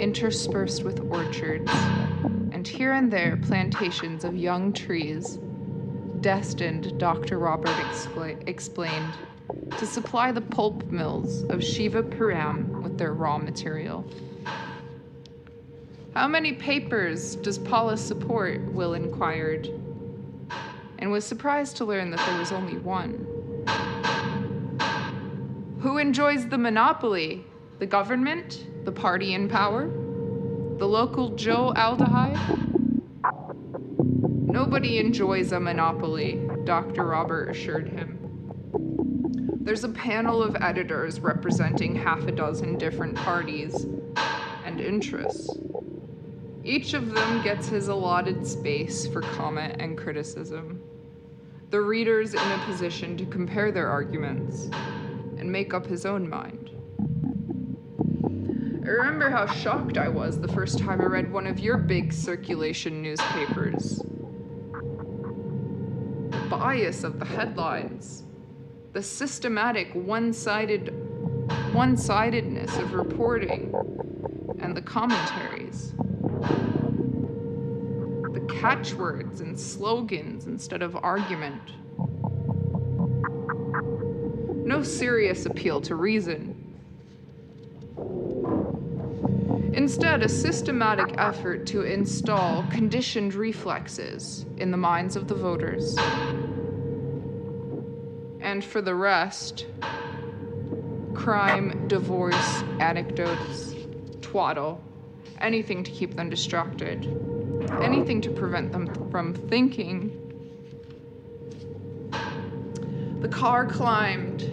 interspersed with orchards, and here and there plantations of young trees, destined, Dr. Robert explained, to supply the pulp mills of Shivapuram with their raw material. How many papers does Pala support? Will inquired, and was surprised to learn that there was only one. Who enjoys the monopoly? The government? The party in power? The local Joe Aldehyde? Nobody enjoys a monopoly, Dr. Robert assured him. There's a panel of editors representing half a dozen different parties and interests. Each of them gets his allotted space for comment and criticism. The reader's in a position to compare their arguments and make up his own mind. Remember how shocked I was the first time I read one of your big circulation newspapers. Bias of the headlines, the systematic one-sided one-sidedness of reporting, and the commentaries. The catchwords and slogans instead of argument no serious appeal to reason. Instead, a systematic effort to install conditioned reflexes in the minds of the voters. And for the rest, crime, divorce, anecdotes, twaddle, anything to keep them distracted, anything to prevent them from thinking. The car climbed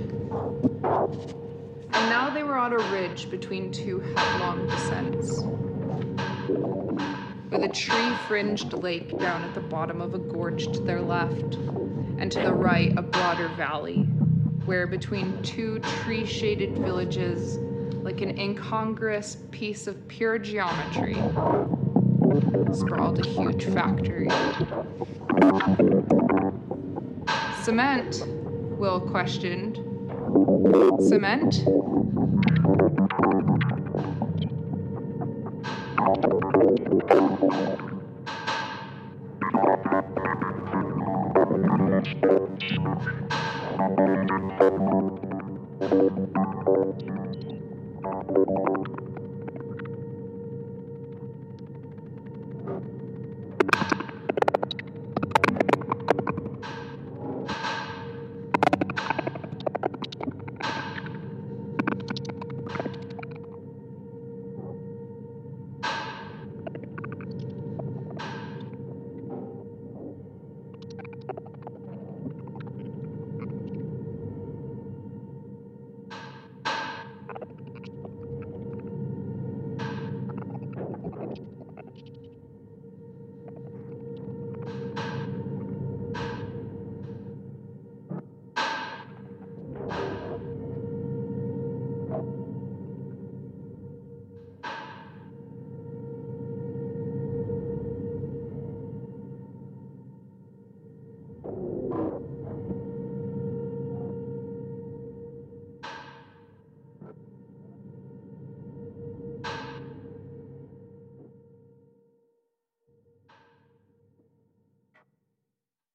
now they were on a ridge between two headlong descents, with a tree fringed lake down at the bottom of a gorge to their left, and to the right, a broader valley, where between two tree shaded villages, like an incongruous piece of pure geometry, sprawled a huge factory. Cement? Will questioned. Cement?